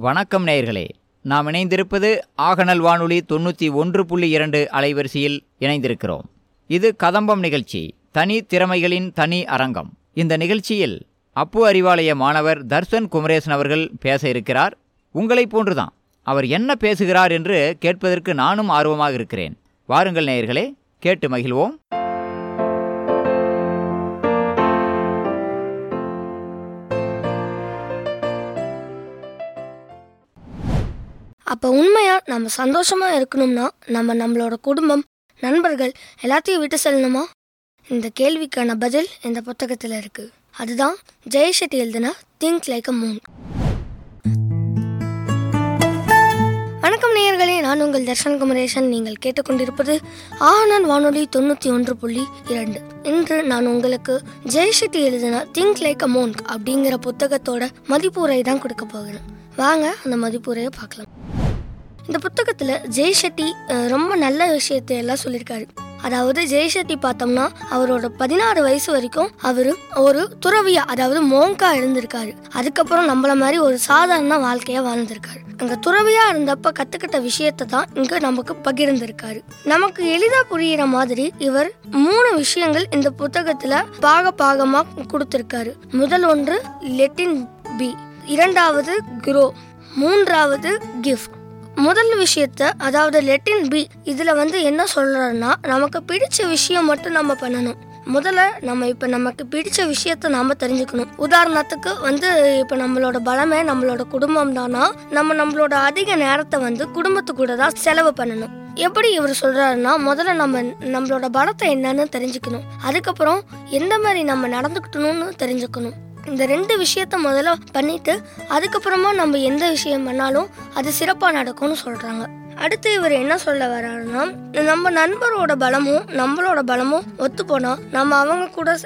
வணக்கம் நேயர்களே. நாம் இணைந்திருப்பது ஆகநல் வானொலி தொண்ணூற்றி ஒன்று புள்ளி இரண்டு அலைவரிசையில் இணைந்திருக்கிறோம். இது கதம்பம் நிகழ்ச்சி தனி திறமைகளின் தனி அரங்கம். இந்த நிகழ்ச்சியில் அப்பு அறிவாலய மாணவர் தர்சன் குமரேசன் அவர்கள் பேச இருக்கிறார். உங்களைப் போன்றுதான். அவர் என்ன பேசுகிறார் என்று கேட்பதற்கு நானும் ஆர்வமாக இருக்கிறேன். வாருங்கள் நேயர்களே கேட்டு மகிழ்வோம். அப்போ உண்மையாக நம்ம சந்தோஷமாக இருக்கணும்னா நம்ம நம்மளோட குடும்பம் நண்பர்கள் எல்லாத்தையும் விட்டு செல்லணுமா? இந்த கேள்விக்கான பதில் இந்த புத்தகத்தில் இருக்கு. அதுதான் ஜெயசெட்டி எழுதின திங்க் லைக் அ மூன் வணக்கம் நேயர்களே நான் உங்கள் தர்ஷன் குமரேசன். நீங்கள் கேட்டுக்கொண்டிருப்பது ஆனன் வானொலி தொண்ணூற்றி ஒன்று புள்ளி இரண்டு. இன்று நான் உங்களுக்கு ஜெயசெட்டி எழுதின திங்க் லைக் அ மோன்க் அப்படிங்கிற புத்தகத்தோட மதிப்புரை தான் கொடுக்க போகிறேன். வாங்க அந்த மதிப்புரையை பார்க்கலாம். இந்த புத்தகத்தில் ஜெய்ஷெட்டி ரொம்ப நல்ல விஷயத்தை எல்லாம் சொல்லியிருக்காரு. அதாவது ஜெய்ஷெட்டி பார்த்தோம்னா அவரோட பதினாறு வயசு வரைக்கும் அவர் ஒரு துறவியா அதாவது மோங்கா இருந்திருக்காரு. அதுக்கப்புறம் நம்மள மாதிரி ஒரு சாதாரண வாழ்க்கையா வாழ்ந்திருக்காரு. அங்க துறவியா இருந்தப்ப கத்துக்கிட்ட விஷயத்தை தான் இங்க நமக்கு பகிர்ந்திருக்காரு. நமக்கு எளிதா புரியிற மாதிரி இவர் மூணு விஷயங்கள் இந்த புத்தகத்துல பாக பாகமா கொடுத்திருக்காரு. முதல் ஒன்று லெட்டின் பி இரண்டாவது குரோ மூன்றாவது கிஃப்ட் முதல் விஷயத்த அதாவது லெட்டின் பி இதுல வந்து என்ன சொல்றாருன்னா நமக்கு பிடிச்ச விஷயம் மட்டும் நம்ம பண்ணணும். முதல்ல நம்ம இப்ப நமக்கு பிடிச்ச விஷயத்த நாம தெரிஞ்சுக்கணும். உதாரணத்துக்கு வந்து இப்ப நம்மளோட பலமே நம்மளோட குடும்பம் தானா நம்ம நம்மளோட அதிக நேரத்தை வந்து குடும்பத்து கூட தான் செலவு பண்ணணும். எப்படி இவர் சொல்றாருன்னா முதல்ல நம்ம நம்மளோட பலத்தை என்னன்னு தெரிஞ்சுக்கணும். அதுக்கப்புறம் எந்த மாதிரி நம்ம நடந்துக்கிட்டணும்னு தெரிஞ்சுக்கணும். இந்த ரெண்டு விஷயத்த முதல்ல பண்ணிட்டு அதுக்கப்புறமா நம்ம எந்த விஷயம் பண்ணாலும் அது சிறப்பாக நடக்கும்னு சொல்கிறாங்க அடுத்து இவர் என்ன சொல்ல வர்றாருன்னா நம்ம நண்பரோட பலமும் நம்மளோட பலமும் ஒத்து போனா நம்ம அவங்க கூட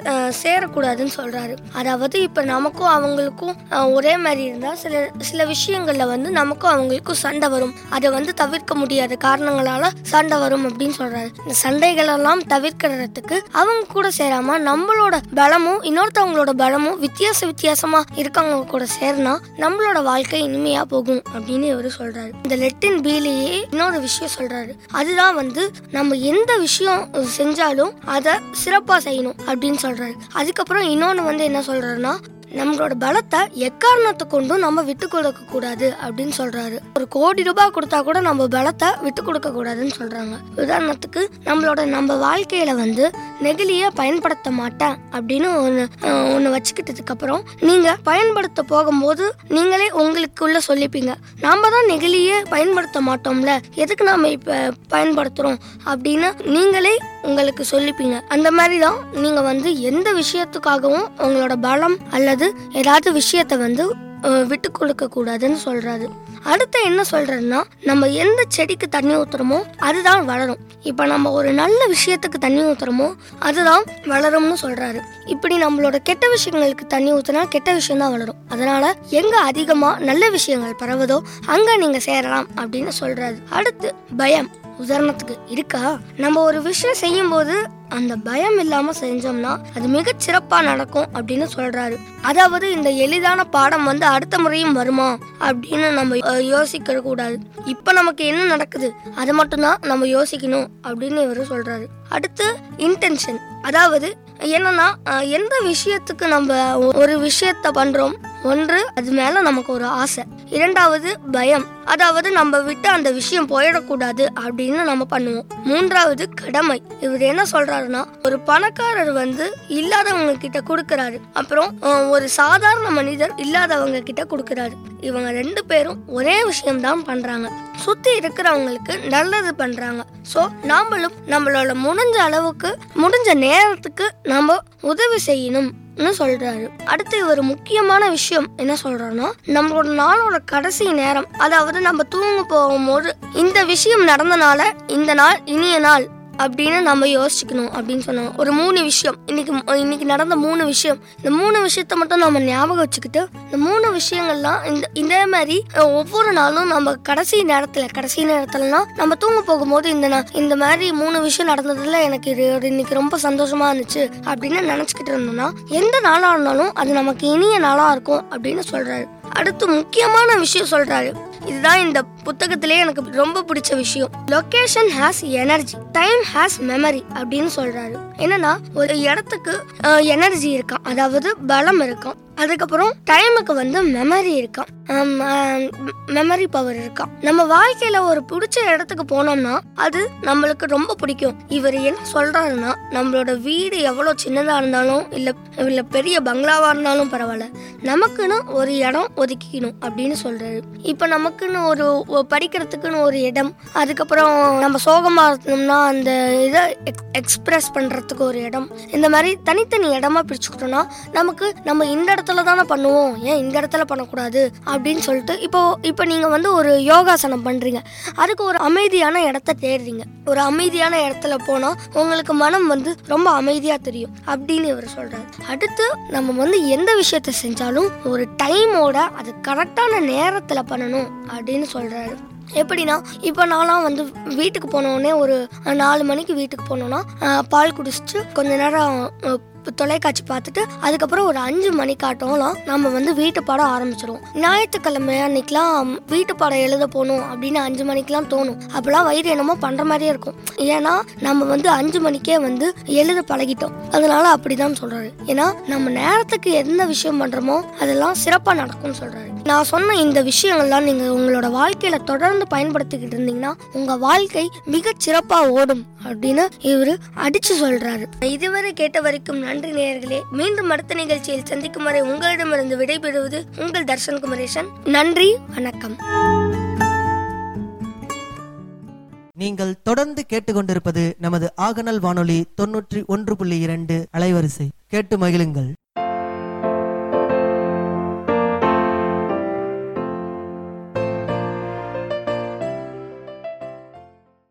சேரக்கூடாதுன்னு சொல்றாரு. அதாவது இப்ப நமக்கும் அவங்களுக்கும் ஒரே மாதிரி இருந்தா சில சில விஷயங்கள்ல வந்து நமக்கும் அவங்களுக்கும் சண்டை வரும். அதை வந்து தவிர்க்க முடியாத காரணங்களால சண்டை வரும் அப்படின்னு சொல்றாரு. இந்த சண்டைகளெல்லாம் தவிர்க்கிறதுக்கு அவங்க கூட சேராம நம்மளோட பலமும் இன்னொருத்தவங்களோட பலமும் வித்தியாச வித்தியாசமா இருக்கவங்க கூட சேர்னா நம்மளோட வாழ்க்கை இனிமையா போகும் அப்படின்னு இவர் சொல்றாரு. இந்த லெட்டின் பீலியே இன்னொரு விஷயம் சொல்றாரு. அதுதான் வந்து நம்ம எந்த விஷயம் செஞ்சாலும் அதை சிறப்பா செய்யணும் அப்படின்னு சொல்றாரு. அதுக்கப்புறம் இன்னொன்னு வந்து என்ன சொல்றாருன்னா நம்மளோட பலத்தை எக்காரணத்தை கொண்டும் நம்ம விட்டு கொடுக்க கூடாது அப்படின்னு சொல்றாரு. ஒரு கோடி ரூபாய் கொடுத்தா கூட நம்ம பலத்தை விட்டு கொடுக்க கூடாதுன்னு சொல்றாங்க. உதாரணத்துக்கு நம்மளோட நம்ம வாழ்க்கையில வந்து நெகிழிய பயன்படுத்த மாட்டேன் அப்படின்னு ஒன்று ஒன்று வச்சுக்கிட்டதுக்கு அப்புறம் நீங்க பயன்படுத்த போகும்போது நீங்களே உங்களுக்குள்ள சொல்லிப்பீங்க. நாம தான் நெகிழியே பயன்படுத்த மாட்டோம்ல. எதுக்கு நாம இப்ப பயன்படுத்துறோம் அப்படின்னு நீங்களே உங்களுக்கு சொல்லிப்பீங்க. அந்த மாதிரி தான் நீங்க வந்து எந்த விஷயத்துக்காகவும் உங்களோட பலம் அல்லது ஏதாவது விஷயத்த வந்து விட்டு கொடுக்க கூடாதுன்னு சொல்றாரு. அடுத்து என்ன சொல்றதுன்னா நம்ம எந்த செடிக்கு தண்ணி ஊத்துறோமோ அதுதான் வளரும். இப்ப நம்ம ஒரு நல்ல விஷயத்துக்கு தண்ணி ஊத்துறோமோ அதுதான் வளரும்னு சொல்றாரு. இப்படி நம்மளோட கெட்ட விஷயங்களுக்கு தண்ணி ஊத்துனா கெட்ட விஷயம் தான் வளரும். அதனால எங்க அதிகமா நல்ல விஷயங்கள் பரவுதோ அங்க நீங்க சேரலாம் அப்படின்னு சொல்றாரு. அடுத்து பயம். உதாரணத்துக்கு இருக்கா? நம்ம ஒரு விஷயம் செய்யும் போது அந்த பயம் இல்லாம செஞ்சோம்னா அது மிக சிறப்பா நடக்கும் அப்படின்னு சொல்றாரு. அதாவது இந்த எளிதான பாடம் வந்து அடுத்த முறையும் வருமா அப்படின்னு நம்ம யோசிக்க கூடாது. இப்ப நமக்கு என்ன நடக்குது? அது மட்டும்தான் நம்ம யோசிக்கணும் அப்படின்னு இவரு சொல்றாரு. அடுத்து இன்டென்ஷன் அதாவது என்னன்னா எந்த விஷயத்துக்கு நம்ம ஒரு விஷயத்த பண்றோம் ஒன்று அது மேல நமக்கு ஒரு ஆசை. இரண்டாவது பயம். அதாவது நம்ம விட்டு அந்த விஷயம் போயிடக்கூடாது அப்படின்னு நம்ம பண்ணுவோம். மூன்றாவது கடமை. இவர் என்ன சொல்றாருன்னா ஒரு பணக்காரர் வந்து இல்லாதவங்க கிட்ட கொடுக்கறாரு. அப்புறம் ஒரு சாதாரண மனிதர் இல்லாதவங்க கிட்ட கொடுக்கறாரு. இவங்க ரெண்டு பேரும் ஒரே விஷயம் தான் பண்றாங்க. சுத்தி இருக்கிறவங்களுக்கு நல்லது பண்றாங்க. சோ நாமளும் நம்மளோட முடிஞ்ச அளவுக்கு முடிஞ்ச நேரத்துக்கு நம்ம உதவி செய்யணும். சொல்றாரு? அடுத்து இவர் முக்கியமான விஷயம் என்ன சொல்றாருன்னா நம்மளோட நாளோட கடைசி நேரம் அதாவது நம்ம தூங்க போகும்போது இந்த விஷயம் நடந்தனால இந்த நாள் இனிய நாள் அப்படின்னு நம்ம யோசிச்சுக்கணும் அப்படின்னு சொன்னாங்க ஒரு மூணு விஷயம். இன்னைக்கு இன்னைக்கு நடந்த மூணு விஷயம். இந்த மூணு விஷயத்த மட்டும் நம்ம ஞாபகம் வச்சுக்கிட்டு இந்த மூணு விஷயங்கள்லாம் இந்த இதே மாதிரி ஒவ்வொரு நாளும் நம்ம கடைசி நேரத்துல கடைசி நேரத்துலனா நம்ம தூங்க போகும்போது இந்த இந்த மாதிரி மூணு விஷயம் நடந்ததுல எனக்கு இது ஒரு இன்னைக்கு ரொம்ப சந்தோஷமா இருந்துச்சு அப்படின்னு நினைச்சுக்கிட்டு இருந்தோம்னா எந்த நாளா இருந்தாலும் அது நமக்கு இனிய நாளா இருக்கும் அப்படின்னு சொல்றாரு. அடுத்து முக்கியமான விஷயம் சொல்றாரு. இதுதான் இந்த புத்தகத்திலே எனக்கு ரொம்ப பிடிச்ச விஷயம். Location has energy time has memory அப்படின்னு சொல்றாரு. என்னன்னா ஒரு இடத்துக்கு எனர்ஜி இருக்கான் அதாவது பலம் இருக்கும். அதுக்கப்புறம் டைமுக்கு வந்து மெமரி இருக்கான் மெமரி பவர் இருக்கான் நம்ம வாழ்க்கையில ஒரு பிடிச்ச இடத்துக்கு போனோம்னா அது நம்மளுக்கு ரொம்ப பிடிக்கும். இவர் என்ன சொல்றாருன்னா நம்மளோட வீடு எவ்வளோ சின்னதா இருந்தாலும் இல்ல இல்ல பெரிய பங்களாவா இருந்தாலும் பரவாயில்ல நமக்குன்னு ஒரு இடம் ஒதுக்கிக்கணும் அப்படின்னு சொல்றாரு. இப்ப நமக்குன்னு ஒரு படிக்கிறதுக்குன்னு ஒரு இடம் அதுக்கப்புறம் நம்ம சோகமா இருந்தோம்னா அந்த இதை எக்ஸ்பிரஸ் பண்றதுக்கு ஒரு இடம் இந்த மாதிரி தனித்தனி இடமா பிரிச்சுக்கிட்டோம்னா நமக்கு நம்ம இந்த இடத்துல தானே பண்ணுவோம். ஏன் இந்த இடத்துல பண்ணக்கூடாது? அப்படின்னு சொல்லிட்டு இப்போ இப்போ நீங்கள் வந்து ஒரு யோகாசனம் பண்ணுறீங்க அதுக்கு ஒரு அமைதியான இடத்த தேடுறீங்க. ஒரு அமைதியான இடத்துல போனால் உங்களுக்கு மனம் வந்து ரொம்ப அமைதியாக தெரியும் அப்படின்னு இவர் சொல்கிறாரு அடுத்து நம்ம வந்து எந்த விஷயத்த செஞ்சாலும் ஒரு டைமோட அது கரெக்டான நேரத்தில் பண்ணணும் அப்படின்னு சொல்கிறாரு எப்படின்னா இப்போ நான்லாம் வந்து வீட்டுக்கு போனோடனே ஒரு நாலு மணிக்கு வீட்டுக்கு போனோன்னா பால் குடிச்சிட்டு கொஞ்ச நேரம் தொலைக்காட்சி பார்த்துட்டு அதுக்கப்புறம் ஒரு அஞ்சு மணிக்காட்டம்லாம் நம்ம வந்து வீட்டு பாடம் ஆரம்பிச்சிடுவோம் ஞாயிற்றுக்கிழமை அன்னைக்கெலாம் வீட்டு பாடம் எழுத போகணும் அப்படின்னு அஞ்சு மணிக்கெலாம் தோணும். அப்போலாம் வயிறு என்னமோ பண்ணுற மாதிரியே இருக்கும். ஏன்னா நம்ம வந்து அஞ்சு மணிக்கே வந்து எழுத பழகிட்டோம். அதனால அப்படிதான் சொல்கிறாரு ஏன்னா நம்ம நேரத்துக்கு எந்த விஷயம் பண்ணுறோமோ அதெல்லாம் சிறப்பாக நடக்கும்னு சொல்கிறாரு நான் சொன்ன இந்த விஷயங்கள்லாம் நீங்க உங்களோட வாழ்க்கையில தொடர்ந்து பயன்படுத்திக்கிட்டு இருந்தீங்கன்னா உங்க வாழ்க்கை மிக சிறப்பா ஓடும் அப்படின்னு இவரு அடிச்சு சொல்றாரு. இதுவரை கேட்ட வரைக்கும் நன்றி நேயர்களே. மீண்டும் அடுத்த நிகழ்ச்சியில் சந்திக்கும் வரை உங்களிடமிருந்து விடைபெறுவது உங்கள் தர்ஷன் குமரேசன். நன்றி வணக்கம். நீங்கள் தொடர்ந்து கேட்டுக்கொண்டிருப்பது நமது ஆகநல் வானொலி தொன்னூற்றி ஒன்று புள்ளி இரண்டு அலைவரிசை. கேட்டு மகிழுங்கள்.